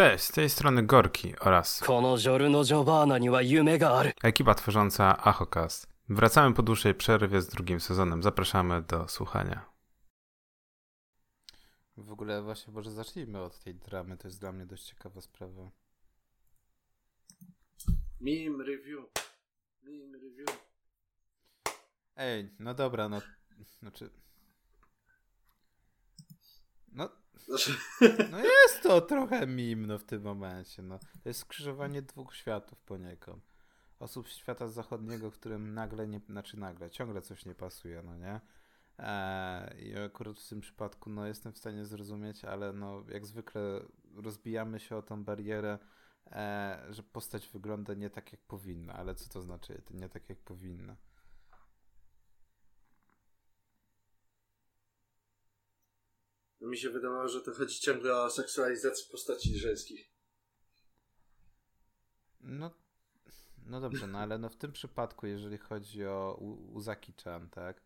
Cześć, z tej strony Gorki oraz ekipa tworząca Achokast. Wracamy po dłuższej przerwie z drugim sezonem. Zapraszamy do słuchania. W ogóle właśnie może zacznijmy od tej dramy, to jest dla mnie dość ciekawa sprawa. Meme review. Meme review. Ej, no dobra, no. Znaczy. No, znaczy, no jest to trochę mim no, w tym momencie. No. To jest skrzyżowanie dwóch światów poniekąd. Osób z świata zachodniego, którym nagle nie, znaczy nagle, ciągle coś nie pasuje, no nie? Eee, I akurat w tym przypadku, no jestem w stanie zrozumieć, ale no jak zwykle rozbijamy się o tą barierę, e, że postać wygląda nie tak jak powinna. Ale co to znaczy nie tak jak powinna? Mi się wydawało, że to chodzi ciągle o seksualizację postaci żeńskich. No, no dobrze, no ale no w tym przypadku, jeżeli chodzi o Uzaki-chan, tak?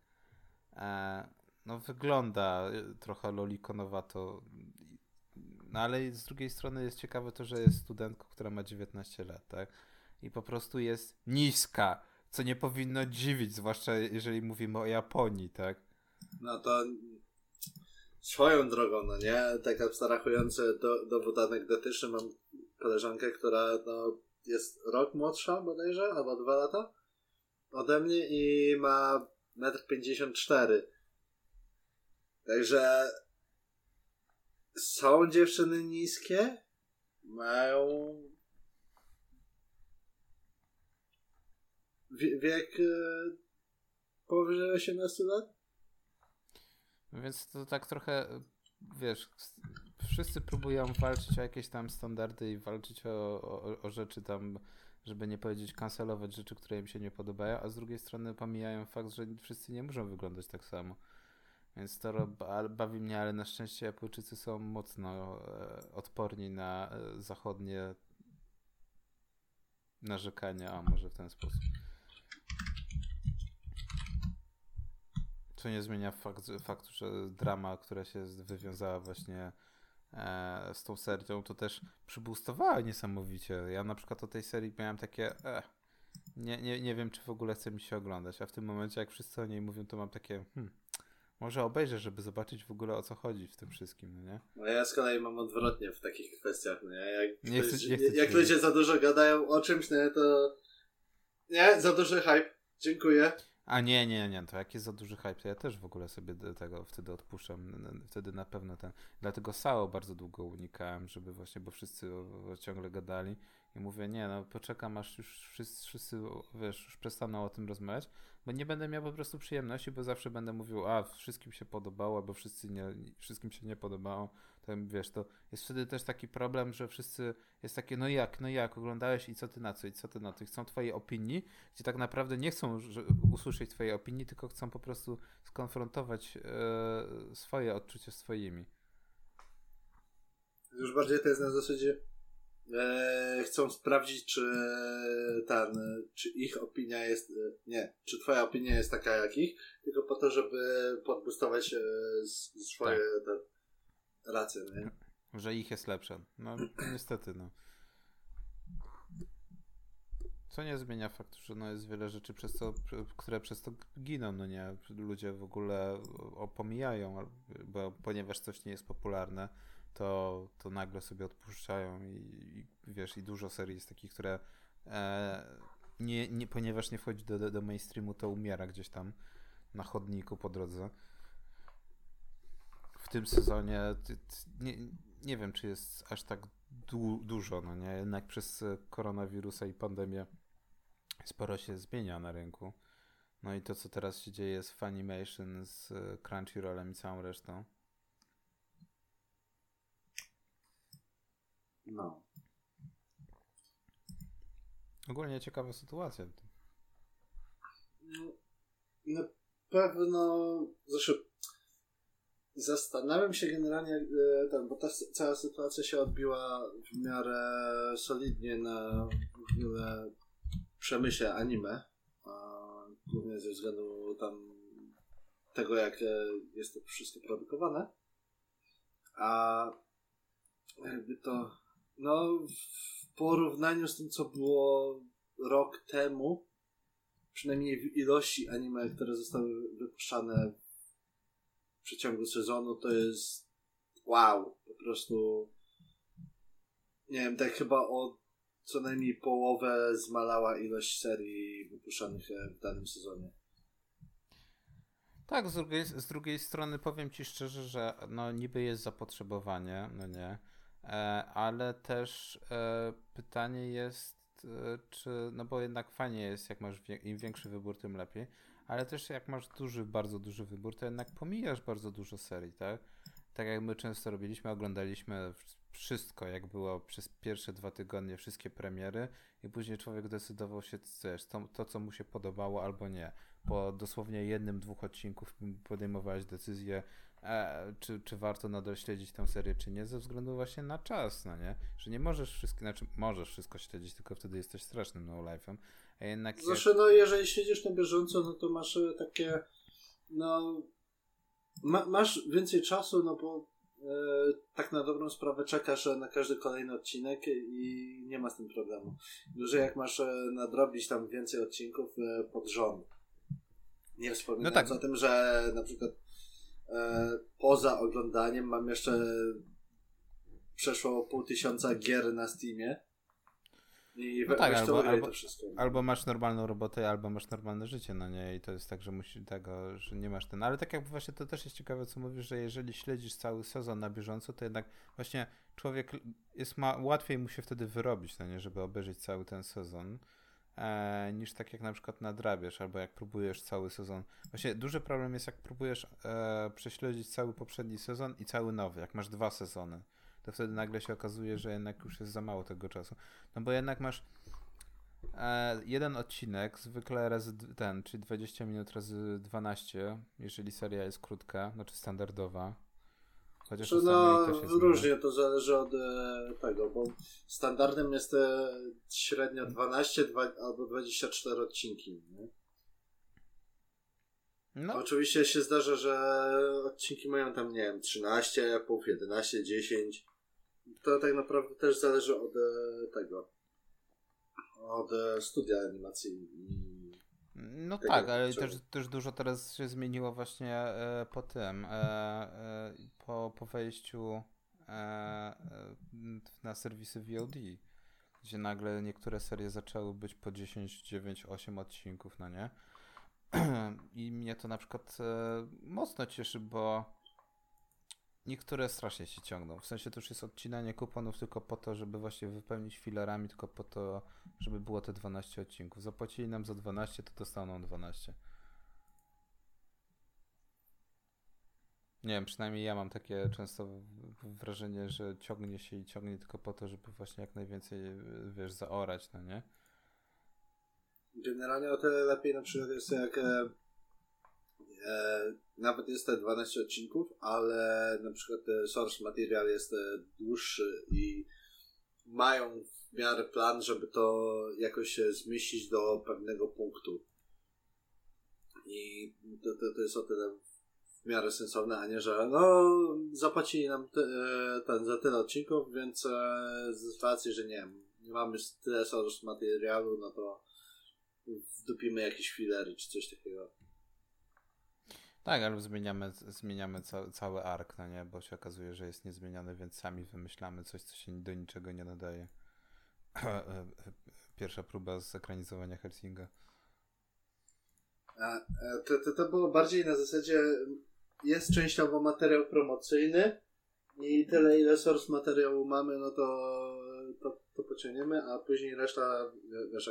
E, no wygląda trochę lolikonowato. No ale z drugiej strony jest ciekawe to, że jest studentką, która ma 19 lat, tak? I po prostu jest niska, co nie powinno dziwić, zwłaszcza jeżeli mówimy o Japonii, tak? No to swoją drogą, no nie? Tak abstrahujące do, dowód anegdotyczny mam koleżankę, która no, jest rok młodsza bodajże, albo dwa lata ode mnie i ma 1,54 m. Także są dziewczyny niskie, mają wie, wiek e, powyżej 18 lat. Więc to tak trochę, wiesz, wszyscy próbują walczyć o jakieś tam standardy i walczyć o, o, o rzeczy tam, żeby nie powiedzieć kancelować rzeczy, które im się nie podobają, a z drugiej strony pomijają fakt, że wszyscy nie muszą wyglądać tak samo. Więc to bawi mnie, ale na szczęście Japończycy są mocno e, odporni na e, zachodnie narzekania, a może w ten sposób. Co nie zmienia fakt, faktu, że drama, która się wywiązała właśnie e, z tą serią, to też przyboostowała niesamowicie. Ja na przykład o tej serii miałem takie, e, nie, nie, nie wiem, czy w ogóle chce mi się oglądać, a w tym momencie, jak wszyscy o niej mówią, to mam takie, hmm, może obejrzę, żeby zobaczyć w ogóle o co chodzi w tym wszystkim, no nie? No ja z kolei mam odwrotnie w takich kwestiach, no nie? Jak, Nie chcę- ktoś- nie chcę jak ci ludzie za dużo gadają o czymś, no nie, to... Nie, za duży hype. Dziękuję. A nie, nie, nie, to jak jest za duży hype, to ja też w ogóle sobie tego wtedy odpuszczam. Wtedy na pewno ten. Dlatego SAO bardzo długo unikałem, żeby właśnie, bo wszyscy ciągle gadali i mówię, nie, no poczekam aż już wszyscy, wszyscy wiesz, już przestaną o tym rozmawiać, bo nie będę miał po prostu przyjemności, bo zawsze będę mówił, a wszystkim się podobało, bo wszyscy nie, wszystkim się nie podobało. To wiesz, to jest wtedy też taki problem, że wszyscy jest takie, no jak, no jak, oglądałeś i co ty na co, i co ty na to, chcą twojej opinii, gdzie tak naprawdę nie chcą usłyszeć twojej opinii, tylko chcą po prostu skonfrontować e, swoje odczucia swoimi. Już bardziej to jest na zasadzie e, chcą sprawdzić, czy ten, czy ich opinia jest, e, nie, czy twoja opinia jest taka jak ich, tylko po to, żeby podbustować e, swoje te, racje, no nie? Że ich jest lepsze. No niestety, no. Co nie zmienia faktu, że no jest wiele rzeczy, przez to, które przez to giną, no nie? Ludzie w ogóle opomijają, al- bo ponieważ coś nie jest popularne, to, to nagle sobie odpuszczają i, i wiesz, i dużo serii jest takich, które e, nie, nie, ponieważ nie wchodzi do, do mainstreamu, to umiera gdzieś tam na chodniku po drodze. W tym sezonie nie, nie wiem, czy jest aż tak du, dużo, no nie? Jednak przez koronawirusa i pandemię sporo się zmienia na rynku. No i to, co teraz się dzieje z Funimation, z e, Crunchyrollem i całą resztą. No. Ogólnie ciekawa sytuacja. No, Na pewno, zresztą zastanawiam się generalnie, e, ten, bo ta cała sytuacja się odbiła w miarę solidnie na ogóle przemyśle anime, głównie ze względu tam tego, jak jest to wszystko produkowane. A jakby to no w porównaniu z tym, co było rok temu, przynajmniej w ilości anime, które zostały wypuszczane przeciągu sezonu, to jest wow, po prostu nie wiem, tak chyba o co najmniej połowę zmalała ilość serii wypuszczanych e, w danym sezonie. Tak, z drugiej, z drugiej strony powiem ci szczerze, że no niby jest zapotrzebowanie, no nie, e, ale też e, pytanie jest, czy, no bo jednak fajnie jest, jak masz im większy wybór, tym lepiej, ale też jak masz duży, bardzo duży wybór, to jednak pomijasz bardzo dużo serii, tak? Tak jak my często robiliśmy, oglądaliśmy wszystko, jak było przez pierwsze dwa tygodnie, wszystkie premiery i później człowiek decydował się, wiesz, to, to co mu się podobało albo nie. Po dosłownie jednym, dwóch odcinków podejmowałeś decyzję, e, czy, czy warto nadal śledzić tę serię, czy nie, ze względu właśnie na czas, no nie? Że nie możesz wszystko, znaczy możesz wszystko śledzić, tylko wtedy jesteś strasznym no-life'em, a jednak... Zawsze, jak... no jeżeli śledzisz na bieżąco, no to masz e, takie, no... Ma, masz więcej czasu, no bo E, tak na dobrą sprawę czekasz na każdy kolejny odcinek i nie ma z tym problemu. Że jak masz e, nadrobić tam więcej odcinków e, pod rząd. Nie wspominając no tak. o tym, że na przykład poza oglądaniem mam jeszcze przeszło pół tysiąca gier na Steamie i no tak, albo, albo, albo, masz normalną robotę, albo masz normalne życie, no nie? I to jest tak, że musi tego, że nie masz ten. Ale tak jak właśnie to też jest ciekawe, co mówisz, że jeżeli śledzisz cały sezon na bieżąco, to jednak właśnie człowiek jest ma łatwiej mu się wtedy wyrobić, no nie, żeby obejrzeć cały ten sezon. E, niż tak jak na przykład nadrabiasz, albo jak próbujesz cały sezon. Właśnie duży problem jest, jak próbujesz e, prześledzić cały poprzedni sezon i cały nowy, jak masz dwa sezony to wtedy nagle się okazuje, że jednak już jest za mało tego czasu. No bo jednak masz e, jeden odcinek, zwykle razy ten, czyli 20 minut razy 12, jeżeli seria jest krótka, znaczy standardowa. Chociaż znaczy, no, różnie to zależy od e, tego, bo standardem jest e, średnio 12 2, albo 24 odcinki. Nie? No. Oczywiście się zdarza, że odcinki mają tam, nie wiem, 13, pół, 11, 10. To tak naprawdę też zależy od e, tego. Od e, studia animacji. No tego, tak, ale też, też dużo teraz się zmieniło właśnie e, po tym. Po, po wejściu na serwisy VOD. Gdzie nagle niektóre serie zaczęły być po 10, 9, 8 odcinków, no nie? I mnie to na przykład mocno cieszy, bo Niektóre strasznie się ciągną. W sensie to już jest odcinanie kuponów tylko po to, żeby właśnie wypełnić filerami, tylko po to, żeby było te 12 odcinków. Zapłacili nam za 12, to dostaną 12. Nie wiem, przynajmniej ja mam takie często wrażenie, że ciągnie się i ciągnie tylko po to, żeby właśnie jak najwięcej, wiesz, zaorać, no nie? Generalnie o tyle lepiej na przykład jest jak E, nawet jest te 12 odcinków, ale na przykład source material jest e, dłuższy i mają w miarę plan, żeby to jakoś zmieścić do pewnego punktu. I to, to, to jest o tyle w miarę sensowne, a nie, że no zapłacili nam te, e, ten, za tyle odcinków, więc z racji, że nie wiem, nie mamy tyle source materialu, no to wdupimy jakieś filery czy coś takiego. Tak, ale zmieniamy, zmieniamy ca cały ark, no nie? Bo się okazuje, że jest niezmieniony, więc sami wymyślamy coś, co się do niczego nie nadaje. Pierwsza próba zekranizowania Helsinga. A, to, to, to było bardziej na zasadzie jest częściowo materiał promocyjny i tyle ile source materiału mamy, no to, to, to pociągniemy, a później reszta wiesz,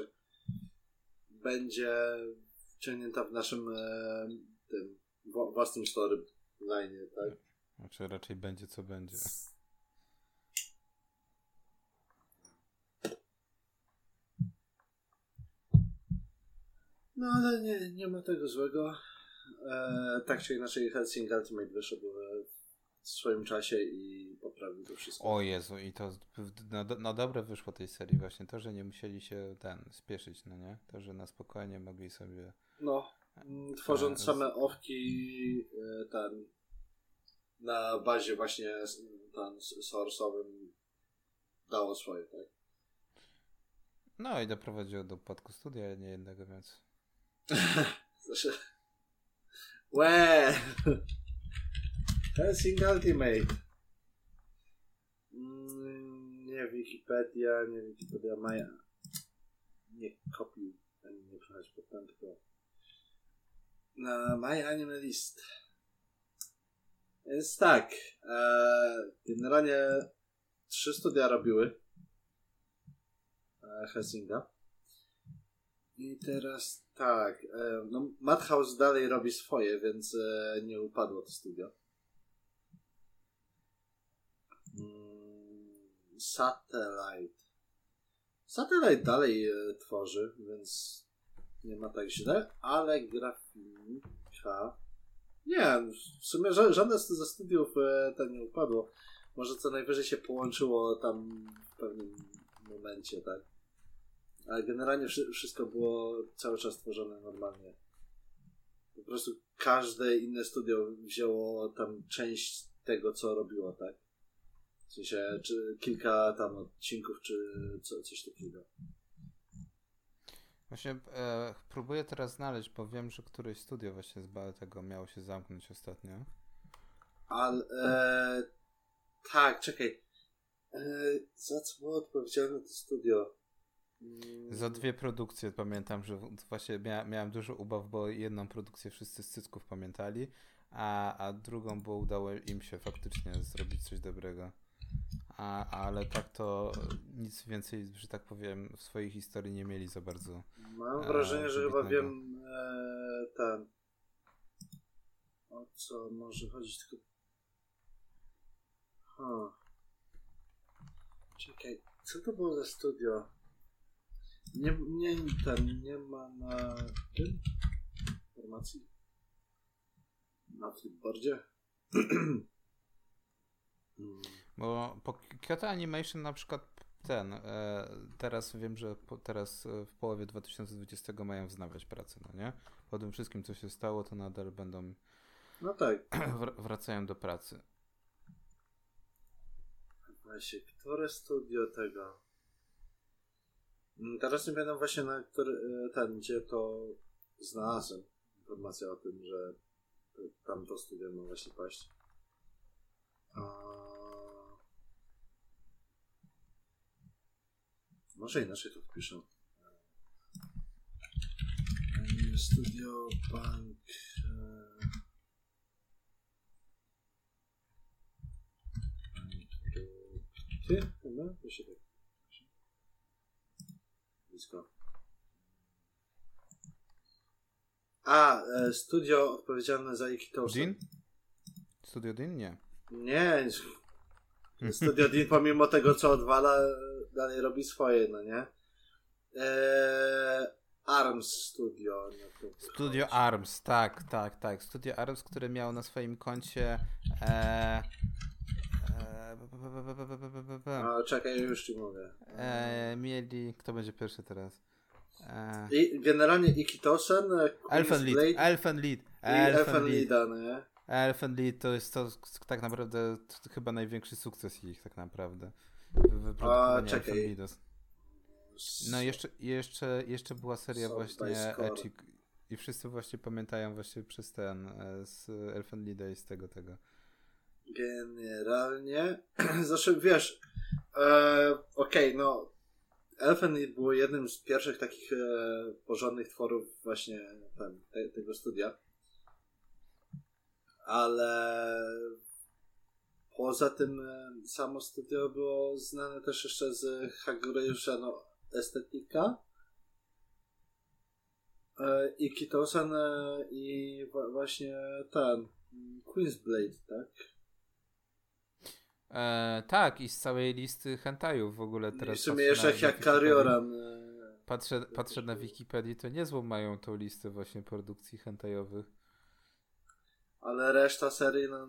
będzie wciągnięta w naszym e, tym własnym storyline, tak? Znaczy raczej będzie co będzie. No ale nie, nie ma tego złego. E, tak czy inaczej Helsing Ultimate wyszedł w swoim czasie i poprawił to wszystko. O Jezu, i to no, no dobre wyszło tej serii właśnie to, że nie musieli się ten spieszyć, no nie? To, że na spokojnie mogli sobie no. Mm, tworząc tak, same owki e, ten na bazie właśnie ten source'owym dało swoje, tak? No i doprowadziło do upadku studia nie jednego, więc... Znaczy... Łe! Helsing Ultimate. Mm, Nie Wikipedia, nie Wikipedia Maja. Nie kopiuj, ani nie przechodź pod ten, tylko na My Anime List. Więc tak, e, generalnie trzy studia robiły e, Helsinga. I teraz tak, e, no Madhouse dalej robi swoje, więc e, nie upadło to studio. Mm, Satellite. Satellite dalej e, tworzy, więc nie ma tak źle, ale grafika. Nie, w sumie ża- żadne ze studiów e, nie upadło. Może co najwyżej się połączyło tam w pewnym momencie, tak? Ale generalnie wszy- wszystko było cały czas tworzone normalnie. Po prostu każde inne studio wzięło tam część tego, co robiło, tak? W sensie, czy kilka tam odcinków, czy co, coś takiego. Właśnie e, próbuję teraz znaleźć, bo wiem, że któreś studio właśnie z tego miało się zamknąć ostatnio. Ale e, tak, czekaj. E, za co było odpowiedzialne to studio? Mm, Za dwie produkcje pamiętam, że właśnie mia miałem dużo ubaw, bo jedną produkcję wszyscy z cycków pamiętali, a, a drugą, bo udało im się faktycznie zrobić coś dobrego. A, ale tak to nic więcej, że tak powiem, w swojej historii nie mieli za bardzo. Mam e, wrażenie, że chyba wiem e, ten. O co może chodzić tylko. Huh. Czekaj, co to było za studio? Nie, nie, ten, nie ma na tym informacji? Na flipboardzie? Hmm. Bo po Kyoto Animation na przykład ten, e, teraz wiem, że po, teraz e, w połowie 2020 mają wznawiać pracę, no nie? Po tym wszystkim, co się stało, to nadal będą, No tak. wr- wracają do pracy. Właśnie, które studio tego? Mm, Teraz nie pamiętam właśnie na który, e, ten, gdzie to znalazłem informację o tym, że to- tam to studio ma właśnie paść. A... Może inaczej to wpiszę. Anime Studio Bank. e, Ty? Chyba? To się tak. Blisko. A, e, studio odpowiedzialne za Ikitosa. Dean? Studio Dean? Nie. Nie. Studio Dean pomimo tego, co odwala, dalej robi swoje, no nie? Eee, Arms Studio. Studio Arms, tak, tak, tak. Studio Arms, które miało na swoim koncie. No, czekaj, już ci mówię. Eee, mieli. Kto będzie pierwszy teraz? Eee. I, generalnie Ikitosen, e, Elfen Lead. Elfen Lead. Elfen Lead, no nie? Elfen Lead to jest to tak naprawdę to chyba największy sukces ich, tak naprawdę. Wyprodukowanie czekaj. No i jeszcze, jeszcze, jeszcze była seria by właśnie. Ecchi i wszyscy właśnie pamiętają właśnie przez ten e, z Elfen Leada i z tego tego. Generalnie, znaczy wiesz, e, okej, no Elfen Lied było jednym z pierwszych takich e, porządnych tworów właśnie ten, te, tego studia. Ale poza tym e, samo studio było znane też jeszcze z Hagurejusza no, Estetyka e, i Kitosan e, i właśnie ten Queen's Blade, tak? E, tak, i z całej listy hentajów w ogóle teraz. I w sumie jeszcze jak. Karioran. Patrzę, patrzę na Wikipedii, to niezłą mają tą listę właśnie produkcji hentajowych. Ale reszta serii, no.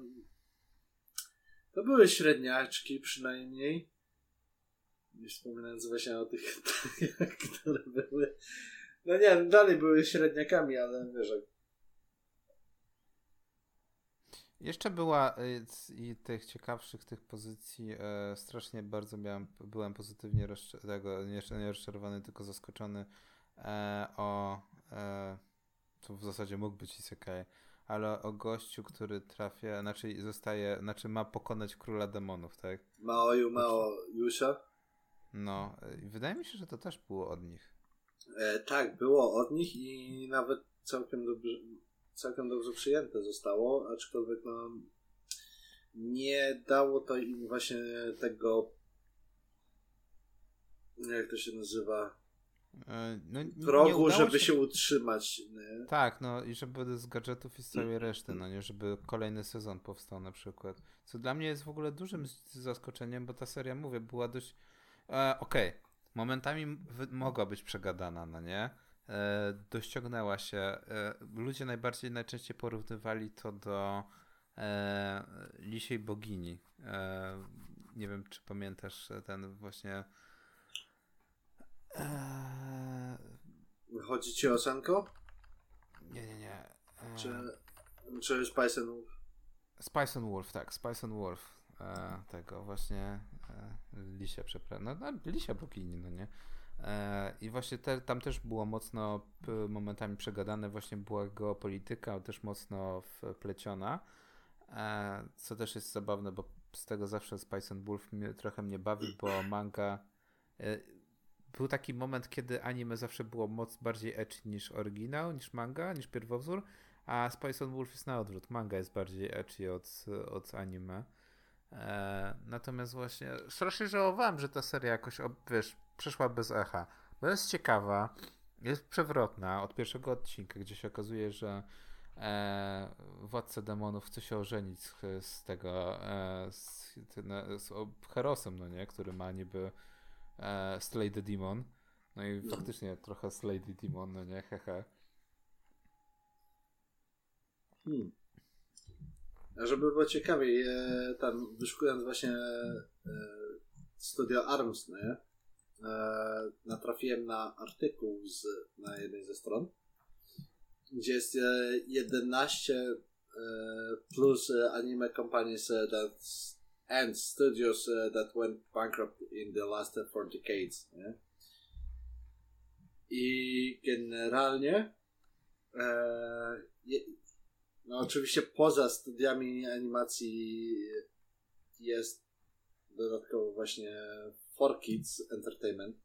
To były średniaczki przynajmniej. Nie wspominając właśnie o tych, które były. No nie, dalej były średniakami, ale wiesz, Jeszcze była y, i tych ciekawszych tych pozycji e, strasznie bardzo miałem, byłem pozytywnie tego, nie, nie rozczarowany, tylko zaskoczony e, o e, to w zasadzie mógł być Isekai, ale o gościu, który trafia, znaczy zostaje, znaczy ma pokonać króla demonów, tak? Maoyu Mao Yusha. No, wydaje mi się, że to też było od nich. E, tak, było od nich i nawet całkiem dobrze, całkiem dobrze przyjęte zostało, aczkolwiek no, nie dało to im właśnie tego jak to się nazywa no, n- nie progu, żeby się utrzymać. Nie? Tak, no i żeby z gadżetów i z całej reszty, no nie, żeby kolejny sezon powstał na przykład. Co dla mnie jest w ogóle dużym zaskoczeniem, bo ta seria, mówię, była dość... E, Okej, momentami wy- mogła być przegadana, no nie? E, dościągnęła się. E, ludzie najbardziej, najczęściej porównywali to do e, Lisiej Bogini. E, nie wiem, czy pamiętasz ten właśnie... E, Chodzi ci o Sanko? nie, nie, nie. E, Czy, czy Spice and Wolf? Spice and Wolf, tak, Spice and Wolf. E, tego właśnie e, Lisia, przepraszam. No, no Lisia bogini, no nie? E, I właśnie te, tam też było mocno momentami przegadane, właśnie była geopolityka też mocno wpleciona. E, co też jest zabawne, bo z tego zawsze Spice and Wolf mnie, trochę mnie bawi, bo manga. Był taki moment, kiedy anime zawsze było moc bardziej ecchi niż oryginał, niż manga, niż pierwowzór. A Spice on Wolf jest na odwrót. Manga jest bardziej ecchi od, od anime. E, natomiast właśnie strasznie żałowałem, że ta seria jakoś, wiesz, przeszła bez echa. Bo jest ciekawa, jest przewrotna od pierwszego odcinka, gdzie się okazuje, że e, władca demonów chce się ożenić z, z tego, e, z, z o- Herosem, no nie, który ma niby e, Slay the Demon. No i No. faktycznie trochę Slay the Demon, no nie, hehe. Hmm. A żeby było ciekawiej, e, tam wyszukując właśnie e, studio ARMS, nie? E, natrafiłem na artykuł z, na jednej ze stron, gdzie jest e, 11 e, plus e, anime companies that and studios e, that went bankrupt in the last uh, four decades. Nie? I generalnie e, no oczywiście poza studiami animacji jest dodatkowo właśnie 4Kids Entertainment,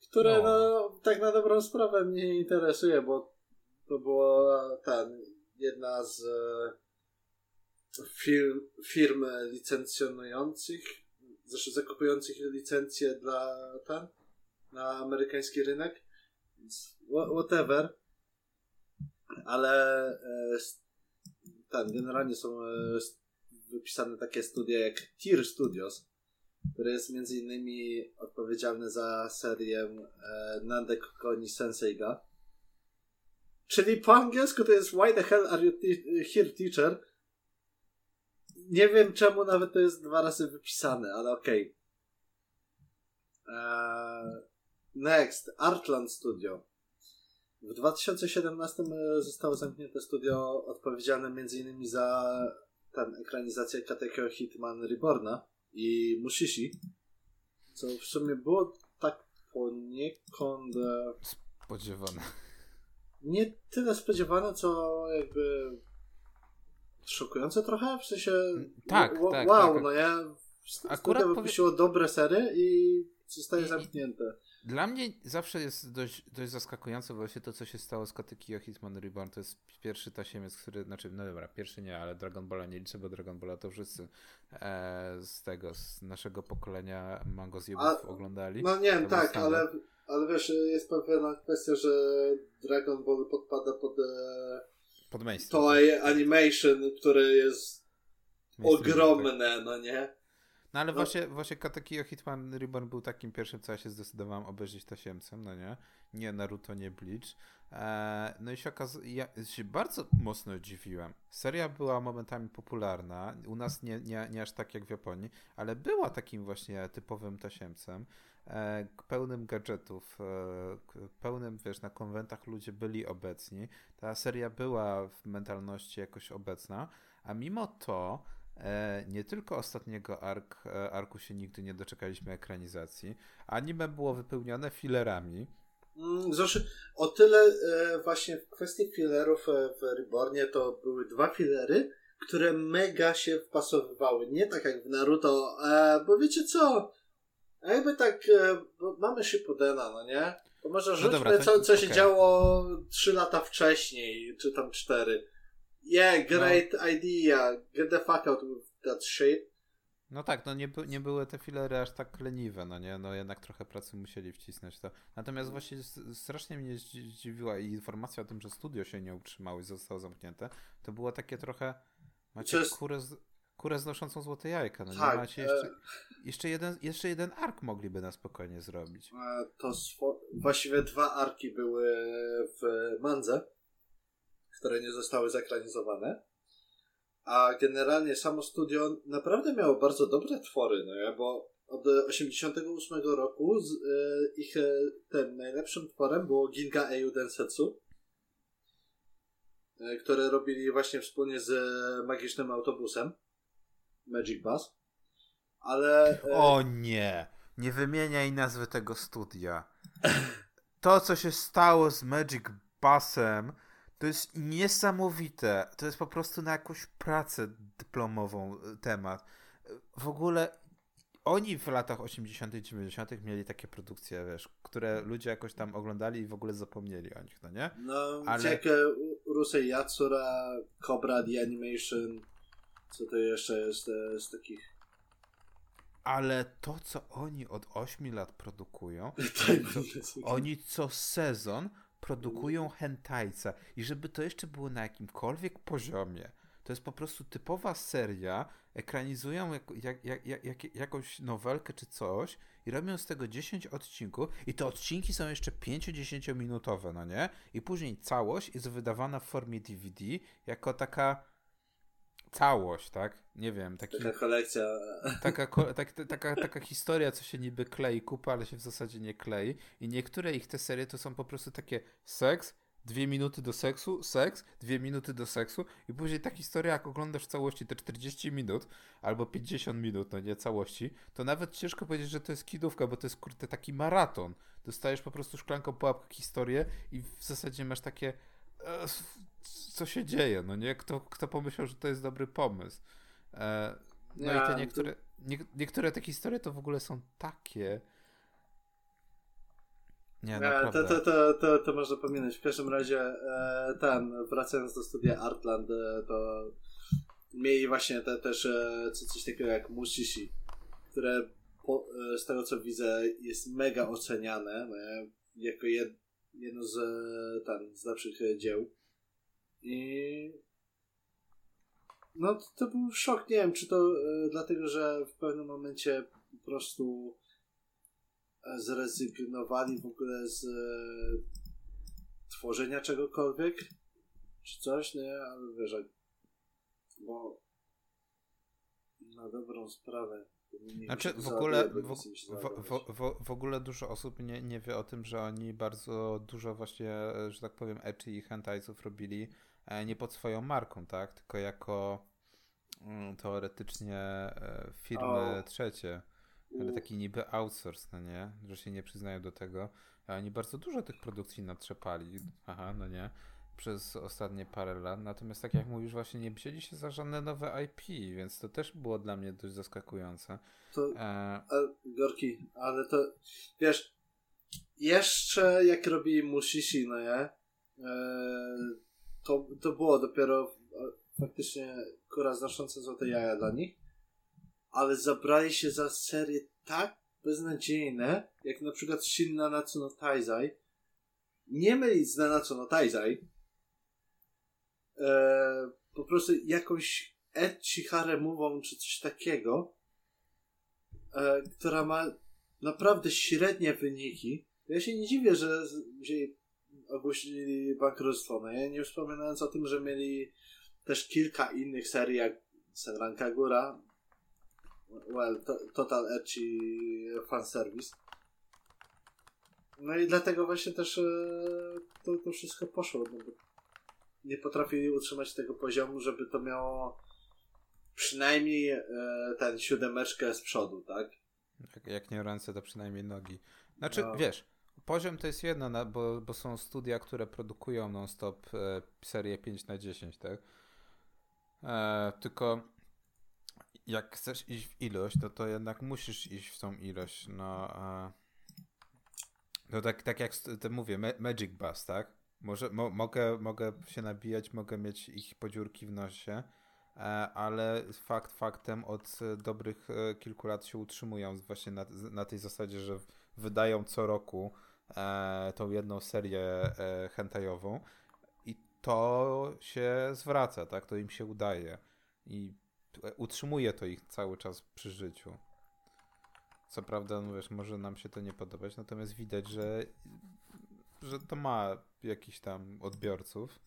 które No. no. tak na dobrą sprawę mnie interesuje, bo to była ten, jedna z e, firm, firm licencjonujących, zresztą zakupujących licencje dla ten, na amerykański rynek. Więc wha- Whatever. Ale e, ten, generalnie są e, wypisane takie studia jak Tier Studios, które jest między innymi odpowiedzialne za serię e, Nandek Koni Senseiga. Czyli po angielsku to jest Why the hell are you here teacher? Nie wiem czemu nawet to jest dwa razy wypisane, ale okej. Eee, Next, Artland Studio. W 2017 zostało zamknięte studio odpowiedzialne m.in. za tam ekranizację Katekyo Hitman Reborna i Mushishi, co w sumie było tak poniekąd e, Spodziewane. nie tyle spodziewane, co jakby szokujące trochę, w sensie Tak, wa- tak, wow, tak. no ja Akurat studio powie- wypuściło dobre sery i zostaje I- zamknięte. Dla mnie zawsze jest dość, dość zaskakujące właśnie to, co się stało z Katekyo Hitman Reborn. To jest pierwszy tasiemiec, który, znaczy, no dobra, pierwszy nie, ale Dragon Balla nie liczę, bo Dragon Balla to wszyscy e, z tego, z naszego pokolenia Mango zjebów oglądali. No nie wiem, tak, ale, ale wiesz, jest pewna kwestia, że Dragon Ball podpada pod e, Pod mainstream. Toei Animation, które jest Mainstream, tak. ogromne, no nie? No ale No. właśnie, właśnie Katekyo Hitman Reborn był takim pierwszym, co ja się zdecydowałem obejrzeć tasiemcem, no nie? Nie Naruto, nie Bleach. Eee, no i się okazuje, ja się bardzo mocno dziwiłem. Seria była momentami popularna, u nas nie, nie, nie aż tak jak w Japonii, ale była takim właśnie typowym tasiemcem, pełnym gadżetów, e, pełnym, wiesz, na konwentach ludzie byli obecni. Ta seria była w mentalności jakoś obecna, A mimo to e, nie tylko ostatniego ark, e, arku się nigdy nie doczekaliśmy ekranizacji. Anime było wypełnione filerami. Mm, Zresztą o tyle e, właśnie w kwestii fillerów e, w Rebornie to były dwa fillery, które mega się wpasowywały. Nie tak jak w Naruto, e, bo wiecie co? A jakby tak, e, mamy Shippudena, no nie? To może rzućmy, dobra, to- co, co się okej. działo trzy lata wcześniej, czy tam cztery. Yeah, great idea. Get the fuck out with that shit. No tak, no nie, nie były te filery aż tak leniwe, no nie? No jednak trochę pracy musieli wcisnąć to. Natomiast właśnie s- strasznie mnie zdzi- zdziwiła i informacja o tym, że studio się nie utrzymało i zostało zamknięte, to było takie trochę... Macie jest- kurę, z, kurę znoszącą złote jajka, no Tak, nie? Macie jeszcze, jeszcze, jeden, jeszcze jeden ark mogliby na spokojnie zrobić. E, To swo- właściwie dwa arki były w Mandze, które nie zostały zekranizowane. A generalnie samo studio naprawdę miało bardzo dobre twory, no nie? bo od 88 roku z, e, ich e, tym najlepszym tworem było Ginga Eiu Densetsu, e, które robili właśnie wspólnie z e, magicznym autobusem Magic Bus. Ale e, O nie! Nie wymieniaj nazwy tego studia. To, co się stało z Magic Busem, to jest niesamowite. To jest po prostu na jakąś pracę dyplomową y, temat. W ogóle oni w latach 80., 90. mieli takie produkcje, wiesz, które ludzie jakoś tam oglądali i w ogóle zapomnieli o nich, no nie? No, Ale- jak e, Rusei Yatsura, Cobra The Animation, co to jeszcze jest e, z takich... Ale to, co oni od 8 lat produkują, Tak, co, Oni co sezon produkują hentajca i żeby to jeszcze było na jakimkolwiek poziomie, to jest po prostu typowa seria, ekranizują jak, jak, jak, jakąś nowelkę czy coś i robią z tego 10 odcinków i te odcinki są jeszcze 5-10 minutowe, no nie? I później całość jest wydawana w formie DVD jako taka całość, tak? Nie wiem, taki Taka kolekcja. taka, tak, taka, taka historia, co się niby klei kupę, ale się w zasadzie nie klei. I niektóre ich te serie to są po prostu takie seks, dwie minuty do seksu, seks, dwie minuty do seksu i później ta historia, jak oglądasz w całości te 40 minut albo 50 minut, no nie całości, to nawet ciężko powiedzieć, że to jest kidówka, bo to jest kurde taki maraton. Dostajesz po prostu szklanką po łapkę historię i w zasadzie masz takie co się dzieje, no nie? Kto, kto pomyślał, że to jest dobry pomysł? E, no Ja, i te niektóre, nie, niektóre te historie to w ogóle są takie. Nie, E, naprawdę. to, to, to, to, to można pominąć. W każdym razie e, ten, wracając do studia Artland, e, to mieli właśnie te, też e, co- coś takiego jak Mushishi, które po, e, z tego co widzę jest mega oceniane nie? jako jed, jedno z, e, ten, z lepszych e, dzieł. I no to, był szok, nie wiem, czy to e, dlatego, że w pewnym momencie po prostu e, zrezygnowali w ogóle z e, tworzenia czegokolwiek, czy coś, nie, ale wiesz, bo na dobrą sprawę. powinni Znaczy w ogóle, w, w, w, w, ogóle dużo osób nie, nie wie o tym, że oni bardzo dużo właśnie, że tak powiem, ecchi i hentajców robili nie pod swoją marką, tak? Tylko jako mm, teoretycznie e, firmy O. trzecie. Ale taki niby outsource, no nie? Że się nie przyznają do tego. A oni bardzo dużo tych produkcji natrzepali. Aha, no nie? Przez ostatnie parę lat. Natomiast tak jak mówisz, właśnie nie wzięli się za żadne nowe IP, więc to też było dla mnie dość zaskakujące. To, E, a, Gorki, ale to wiesz, jeszcze jak robili Mushishi, no nie? E, to, to było dopiero e, faktycznie kura znosząca złote jaja dla nich, ale zabrali się za serie tak beznadziejne, jak na przykład Shin Nanatsu no Taizai. Nie mylić z Nanatsu no Taizai. E, po prostu jakąś ecchi haremową czy coś takiego, e, która ma naprawdę średnie wyniki. Ja się nie dziwię, że wzięli, ogłosili bankructwo. No ja nie wspominając o tym, że mieli też kilka innych serii, jak Senran Kagura, well, to, Total Ecchi Fanservice. No i dlatego właśnie też e, to, to wszystko poszło, no bo nie potrafili utrzymać tego poziomu, żeby to miało przynajmniej e, ten siódemeczkę z przodu, tak? Jak, jak nie ręce, to przynajmniej nogi. Znaczy, No. wiesz, poziom to jest jedno, bo, bo są studia, które produkują non-stop e, serię 5 na 10 tak? E, tylko jak chcesz iść w ilość, to to jednak musisz iść w tą ilość. No, e, no tak, tak jak te mówię, ma- Magic Bus, tak? Może, mo, mogę, mogę się nabijać, mogę mieć ich podziurki w nosie, e, ale fakt faktem od dobrych e, kilku lat się utrzymują właśnie na, na tej zasadzie, że wydają co roku e, tą jedną serię e, hentajową i to się zwraca, tak? To im się udaje i utrzymuje to ich cały czas przy życiu. Co prawda, no wiesz, może nam się to nie podobać, natomiast widać, że, że to ma jakiś tam odbiorców.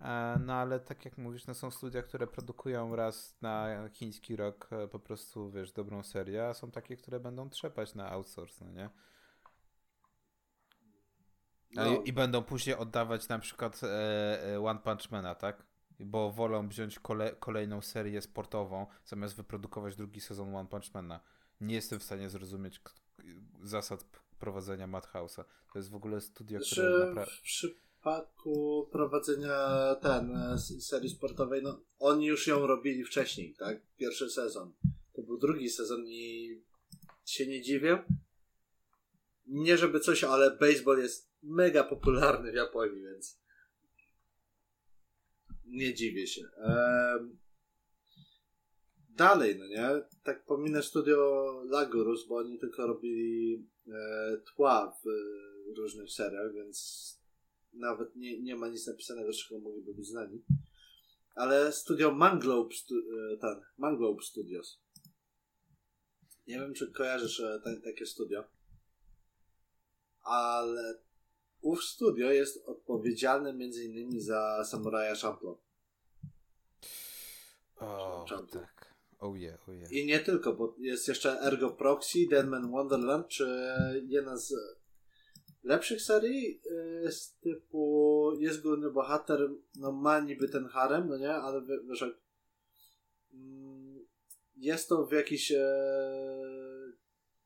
E, No ale tak jak mówisz, no są studia, które produkują raz na chiński rok e, po prostu, wiesz, dobrą serię, a są takie, które będą trzepać na outsource, no nie? No. I, I będą później oddawać na przykład e, e, One Punch Mana, tak? Bo wolą wziąć kole, kolejną serię sportową, zamiast wyprodukować drugi sezon One Punch Mana. Nie jestem w stanie zrozumieć zasad prowadzenia Madhouse'a. To jest w ogóle studio, które Znaczy, naprawdę... w przypadku prowadzenia ten e, serii sportowej, no oni już ją robili wcześniej, tak? Pierwszy sezon. To był drugi sezon i się nie dziwię. Nie żeby coś, ale baseball jest mega popularny w Japonii, więc nie dziwię się. Em, Dalej, no nie? Tak pominę studio Lagurus, bo oni tylko robili e, tła w e, różnych seriach, więc nawet nie, nie ma nic napisanego, z czego mogliby być znani. Ale studio Manglobe, stu, e, ten, Manglobe Studios. Nie wiem, czy kojarzysz e, takie studio, ale ów studio jest odpowiedzialny między innymi za Samuraja Champloo. O, tak. Oh yeah, oh yeah. I nie tylko, bo jest jeszcze Ergo Proxy, Deadman Wonderland, czy jedna z lepszych serii y, z typu jest główny bohater, no ma niby ten harem, no nie, ale wie- wiesz jak mm, jest to w jakiś e,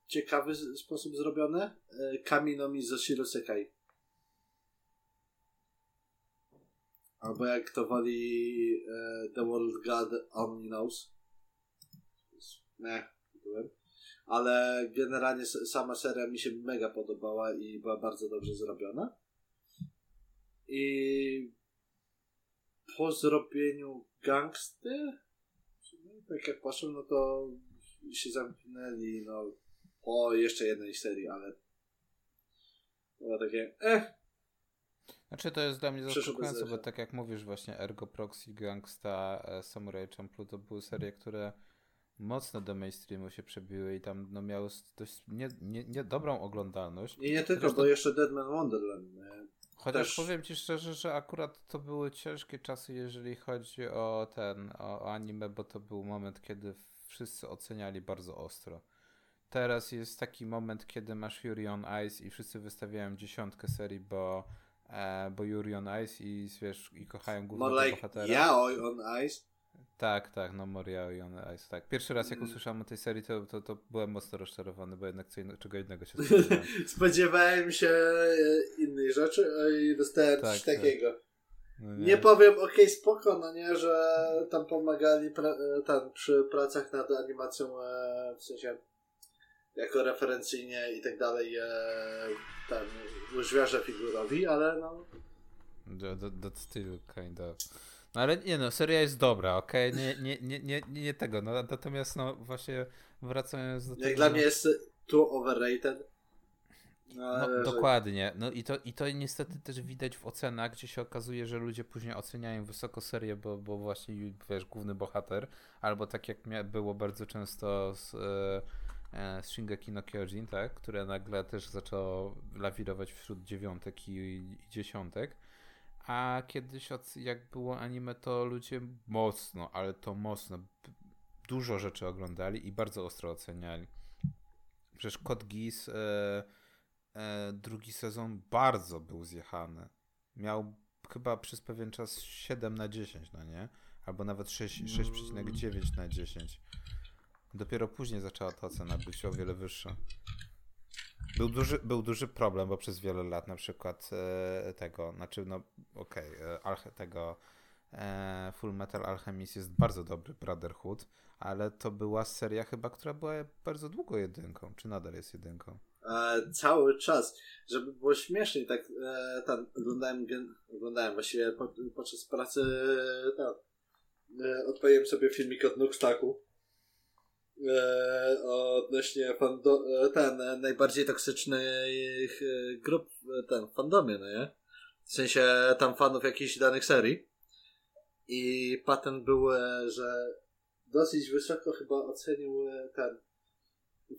ciekawy sposób zrobione. E, Kami no mi Zoshiro Sekai. Albo jak to woli e, The World God Only Knows. Nie. Ale generalnie sama seria mi się mega podobała i była bardzo dobrze zrobiona. I po zrobieniu gangsty, tak jak patrzę, no to się zamknęli no, po jeszcze jednej serii, ale było takie, eh, Znaczy to jest dla mnie zaskakujące, bo tak jak mówisz właśnie Ergo Proxy, Gangsta, e, Samurai Champloo to były serie, które mocno do mainstreamu się przebiły i tam no, miały dość nie, nie, nie dobrą oglądalność. i nie tylko, Zresztą- bo jeszcze Deadman Wonderland. Nie? Chociaż Też- powiem ci szczerze, że akurat to były ciężkie czasy, jeżeli chodzi o ten, o, o anime, bo to był moment, kiedy wszyscy oceniali bardzo ostro. Teraz jest taki moment, kiedy masz Yuri on Ice i wszyscy wystawiają dziesiątkę serii, bo, e, bo Yuri on Ice i wiesz, i kochają głównego More like bohatera. Yaoi on Ice. Tak, tak, no Moria i on Ice, tak. Pierwszy raz jak Mm. usłyszałem o tej serii, to, to, to byłem mocno rozczarowany, bo jednak co inno, czego innego się spodziewałem. Spodziewałem się e, innej rzeczy a i dostałem Tak, coś tak. takiego. No Nie powiem, okej, spoko, no nie, że tam pomagali pra- e, tam przy pracach nad animacją, e, w sensie jako referencyjnie i tak dalej, e, tam łyżwiarze figurowi, ale no, That, that, that's still kind of. No ale nie no, seria jest dobra, okej? Nie, nie, nie, nie, nie, nie tego. No, natomiast no właśnie wracając do tego. jak dla mnie jest too overrated. No, No, dokładnie. No i to, i to niestety też widać w ocenach, gdzie się okazuje, że ludzie później oceniają wysoko serię, bo, bo właśnie wiesz, główny bohater, albo tak jak było bardzo często z, e, z Shingeki no Kyojin, tak, które nagle też zaczęło lawirować wśród dziewiątek i, i dziesiątek. A kiedyś, jak było anime, to ludzie mocno, ale to mocno, dużo rzeczy oglądali i bardzo ostro oceniali. Przecież Kod Geass e, e, drugi sezon bardzo był zjechany. Miał chyba przez pewien czas 7 na 10, no nie? albo nawet 6 6,9 na 10. Dopiero później zaczęła ta ocena być o wiele wyższa. Był duży, był duży problem, bo przez wiele lat na przykład e, tego, znaczy no okej, okay, tego e, Full Metal Alchemist jest bardzo dobry, Brotherhood, ale to była seria chyba, która była bardzo długo jedynką, czy nadal jest jedynką? E, cały czas, żeby było śmieszniej, tak e, tam oglądałem, oglądałem właściwie po, podczas pracy tam, e, odpaliłem sobie filmik od Nuxtaku e, odnośnie fando, e, ten e, najbardziej toksycznych grup ten fandomie, no nie? W sensie tam fanów jakichś danych serii. I patent był, że dosyć wysoko chyba ocenił ten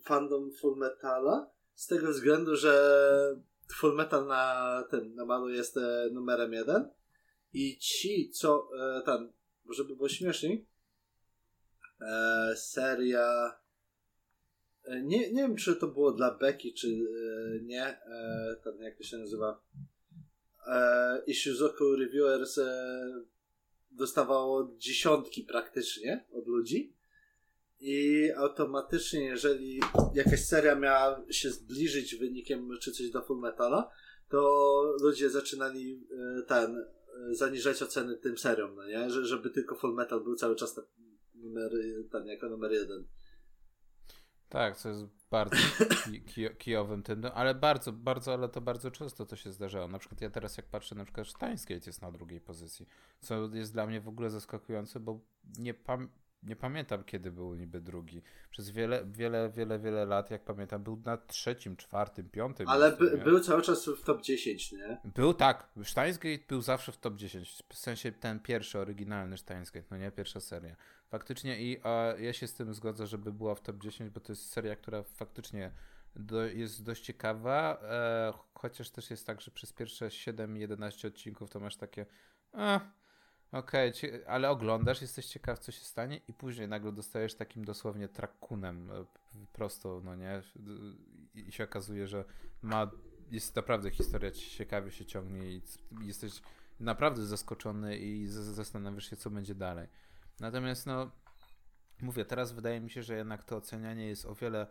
fandom Full Metala z tego względu, że Full Metal na tym, na malu jest numerem jeden i ci, co e, ten, żeby było śmieszniej, e, seria e, nie, nie wiem, czy to było dla Becky, czy e, nie, e, ten, jak to się nazywa e, Ishizuku Reviewers e, dostawało dziesiątki praktycznie od ludzi i automatycznie, jeżeli jakaś seria miała się zbliżyć wynikiem czy coś do Full Metala, to ludzie zaczynali e, ten e, zaniżać oceny tym seriom, no nie? Że, żeby tylko Full Metal był cały czas numer, ten, jako numer jeden. Tak, co jest bardzo ki kijowym tym, no, ale bardzo, bardzo, ale to bardzo często to się zdarzało. Na przykład ja teraz jak patrzę, na przykład Steinsgate jest na drugiej pozycji, co jest dla mnie w ogóle zaskakujące, bo nie pamiętam nie pamiętam kiedy był niby drugi. Przez wiele, wiele, wiele, wiele lat, jak pamiętam, był na trzecim, czwartym, piątym. Ale by, był cały czas w top 10, nie? Był tak. Steinsgate był zawsze w top 10. W sensie ten pierwszy, oryginalny Steinsgate, no nie pierwsza seria. Faktycznie i a ja się z tym zgodzę, żeby była w top 10, bo to jest seria, która faktycznie do, jest dość ciekawa, e, chociaż też jest tak, że przez pierwsze 7-11 odcinków to masz takie. A, Okej, okay, ale oglądasz, jesteś ciekaw, co się stanie, i później nagle dostajesz takim dosłownie trakunem e, prosto, no nie? I się okazuje, że ma, jest naprawdę historia ci ciekawie się ciągnie i jesteś naprawdę zaskoczony i zastanawiasz się, co będzie dalej. Natomiast, no, mówię, teraz wydaje mi się, że jednak to ocenianie jest o wiele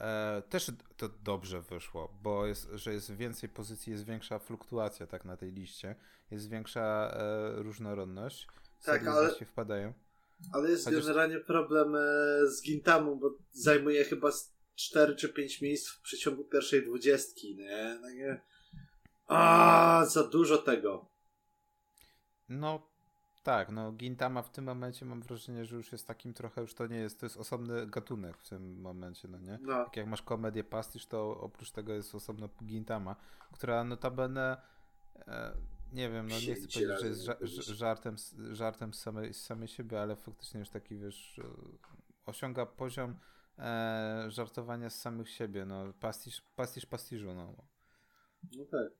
E, też to dobrze wyszło, bo jest, że jest więcej pozycji, jest większa fluktuacja tak na tej liście, jest większa e, różnorodność. Tak, ale wpadają. Ale jest Chociaż... generalnie problem e, z Gintamą, bo zajmuje chyba 4 czy 5 miejsc w przeciągu pierwszej dwudziestki, nie? Takie... A, za dużo tego. No, tak, no Gintama w tym momencie mam wrażenie, że już jest takim trochę, już to nie jest, to jest osobny gatunek w tym momencie, no nie? No. Tak jak masz komedię pastisz, to oprócz tego jest osobno Gintama, która notabene e, nie wiem, no nie chcę powiedzieć, że jest ża żartem, żartem z samej, z samej siebie, ale faktycznie już taki, wiesz, e, osiąga poziom e, żartowania z samych siebie, no pastisz, pastisz pastiżu, no. No tak.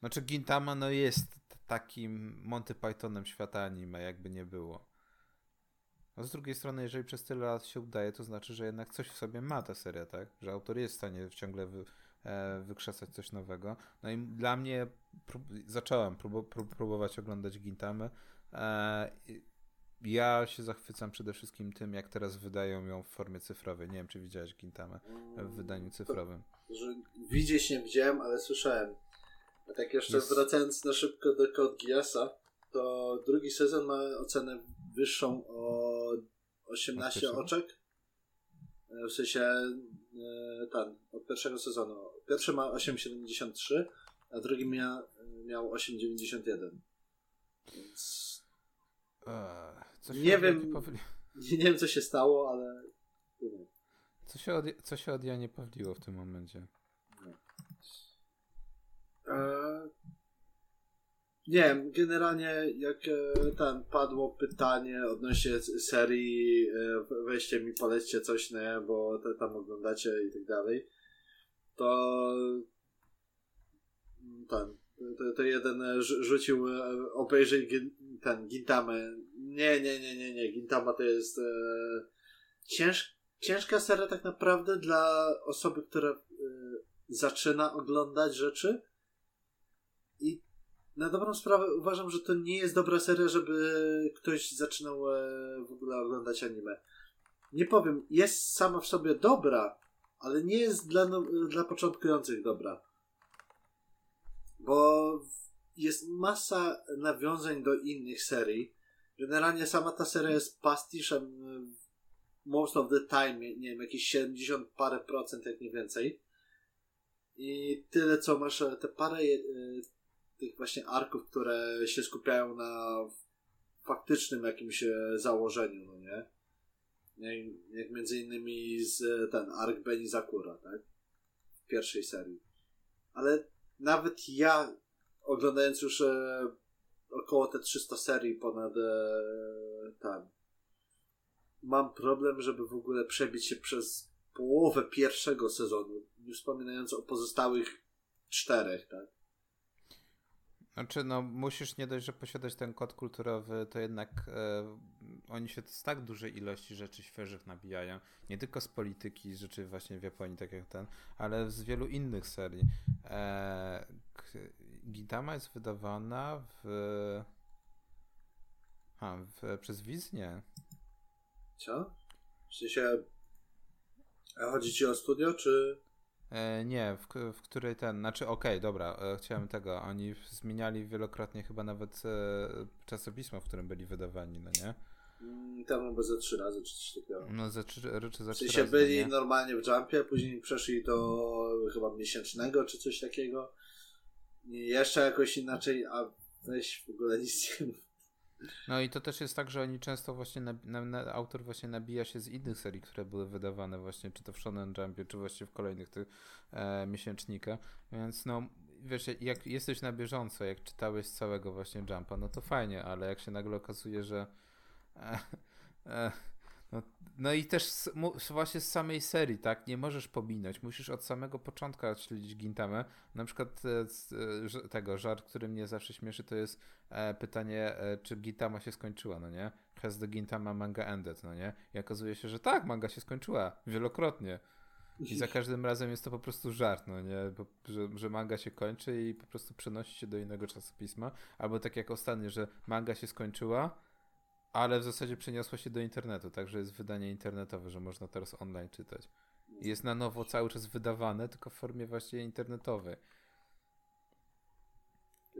Znaczy Gintama no jest takim Monty Pythonem świata anime, jakby nie było. A z drugiej strony, jeżeli przez tyle lat się udaje, to znaczy, że jednak coś w sobie ma ta seria, tak? Że autor jest w stanie ciągle wy, e, wykrzesać coś nowego. No i dla mnie prób, zacząłem prób, prób, próbować oglądać Gintamę. E, ja się zachwycam przede wszystkim tym, jak teraz wydają ją w formie cyfrowej. Nie wiem, czy widziałeś Gintamę w wydaniu cyfrowym. Widzieć nie widziałem, ale słyszałem. A tak jeszcze jest... wracając na szybko do Code Geassa, to drugi sezon ma ocenę wyższą o 18 oczek. E, w sensie e, ten, od pierwszego sezonu. Pierwszy ma 8,73, a drugi mia, miał 8,91. Więc... Eee, nie wiem, nie, nie wiem co się stało, ale... Co się od, co się od Janie Pawliło w tym momencie? E, nie wiem, generalnie jak e, tam padło pytanie odnośnie serii, e, weźcie mi, polećcie coś, nie, bo te tam oglądacie i tak dalej, to ten, to, to jeden rzucił, obejrzyj ten Gintamę. Nie, nie, nie, nie, nie, Gintama to jest e, cięż, ciężka seria tak naprawdę dla osoby, która e, zaczyna oglądać rzeczy, na dobrą sprawę uważam, że to nie jest dobra seria, żeby ktoś zaczynał e, w ogóle oglądać anime. Nie powiem, jest sama w sobie dobra, ale nie jest dla, no, dla początkujących dobra. Bo jest masa nawiązań do innych serii. Generalnie sama ta seria jest pastiszem e, most of the time, nie wiem, jakieś 70 parę procent, jak nie więcej. I tyle, co masz e, te parę tych właśnie arków, które się skupiają na faktycznym jakimś e, założeniu, no nie? Jak, między innymi z ten ark Beni Zakura, tak? W pierwszej serii. Ale nawet ja, oglądając już e, około te 300 serii ponad e, tam, mam problem, żeby w ogóle przebić się przez połowę pierwszego sezonu, nie wspominając o pozostałych czterech, tak? Znaczy, no, musisz nie dość, że posiadać ten kod kulturowy, to jednak e, oni się z tak dużej ilości rzeczy świeżych nabijają. Nie tylko z polityki, z rzeczy właśnie w Japonii, tak jak ten, ale z wielu innych serii. E, Gintama jest wydawana w. A, w, przez Wizję. Co? W sensie. A chodzi ci o studio, czy. E, nie, w, w której ten, znaczy okej, okay, dobra, e, chciałem tego, oni zmieniali wielokrotnie chyba nawet e, czasopismo, w którym byli wydawani, no nie? Mm, tam chyba ze trzy razy, czy coś takiego. No za trzy, czy za w trzy sensie razy, byli no normalnie w Jumpie, później przeszli do chyba miesięcznego, czy coś takiego. I jeszcze jakoś inaczej, a weź w ogóle nic nie mów. No i to też jest tak, że oni często właśnie, na, na, na, autor właśnie nabija się z innych serii, które były wydawane właśnie, czy to w Shonen Jumpie, czy właśnie w kolejnych tych e, miesięcznikach, więc no, wiesz, jak jesteś na bieżąco, jak czytałeś całego właśnie Jumpa, no to fajnie, ale jak się nagle okazuje, że e, e, no, no i też z, właśnie z samej serii, tak? Nie możesz pominąć. Musisz od samego początku śledzić Gintamę. Na przykład e, e, tego żart, który mnie zawsze śmieszy, to jest e, pytanie, e, czy Gintama się skończyła, no nie? Has the Gintama manga ended, no nie? I okazuje się, że tak, manga się skończyła. Wielokrotnie. I za każdym razem jest to po prostu żart, no nie? Bo, że, że manga się kończy i po prostu przenosi się do innego czasopisma. Albo tak jak ostatnio, że manga się skończyła, ale w zasadzie przeniosła się do internetu, także jest wydanie internetowe, że można teraz online czytać. Jest na nowo cały czas wydawane, tylko w formie właśnie internetowej.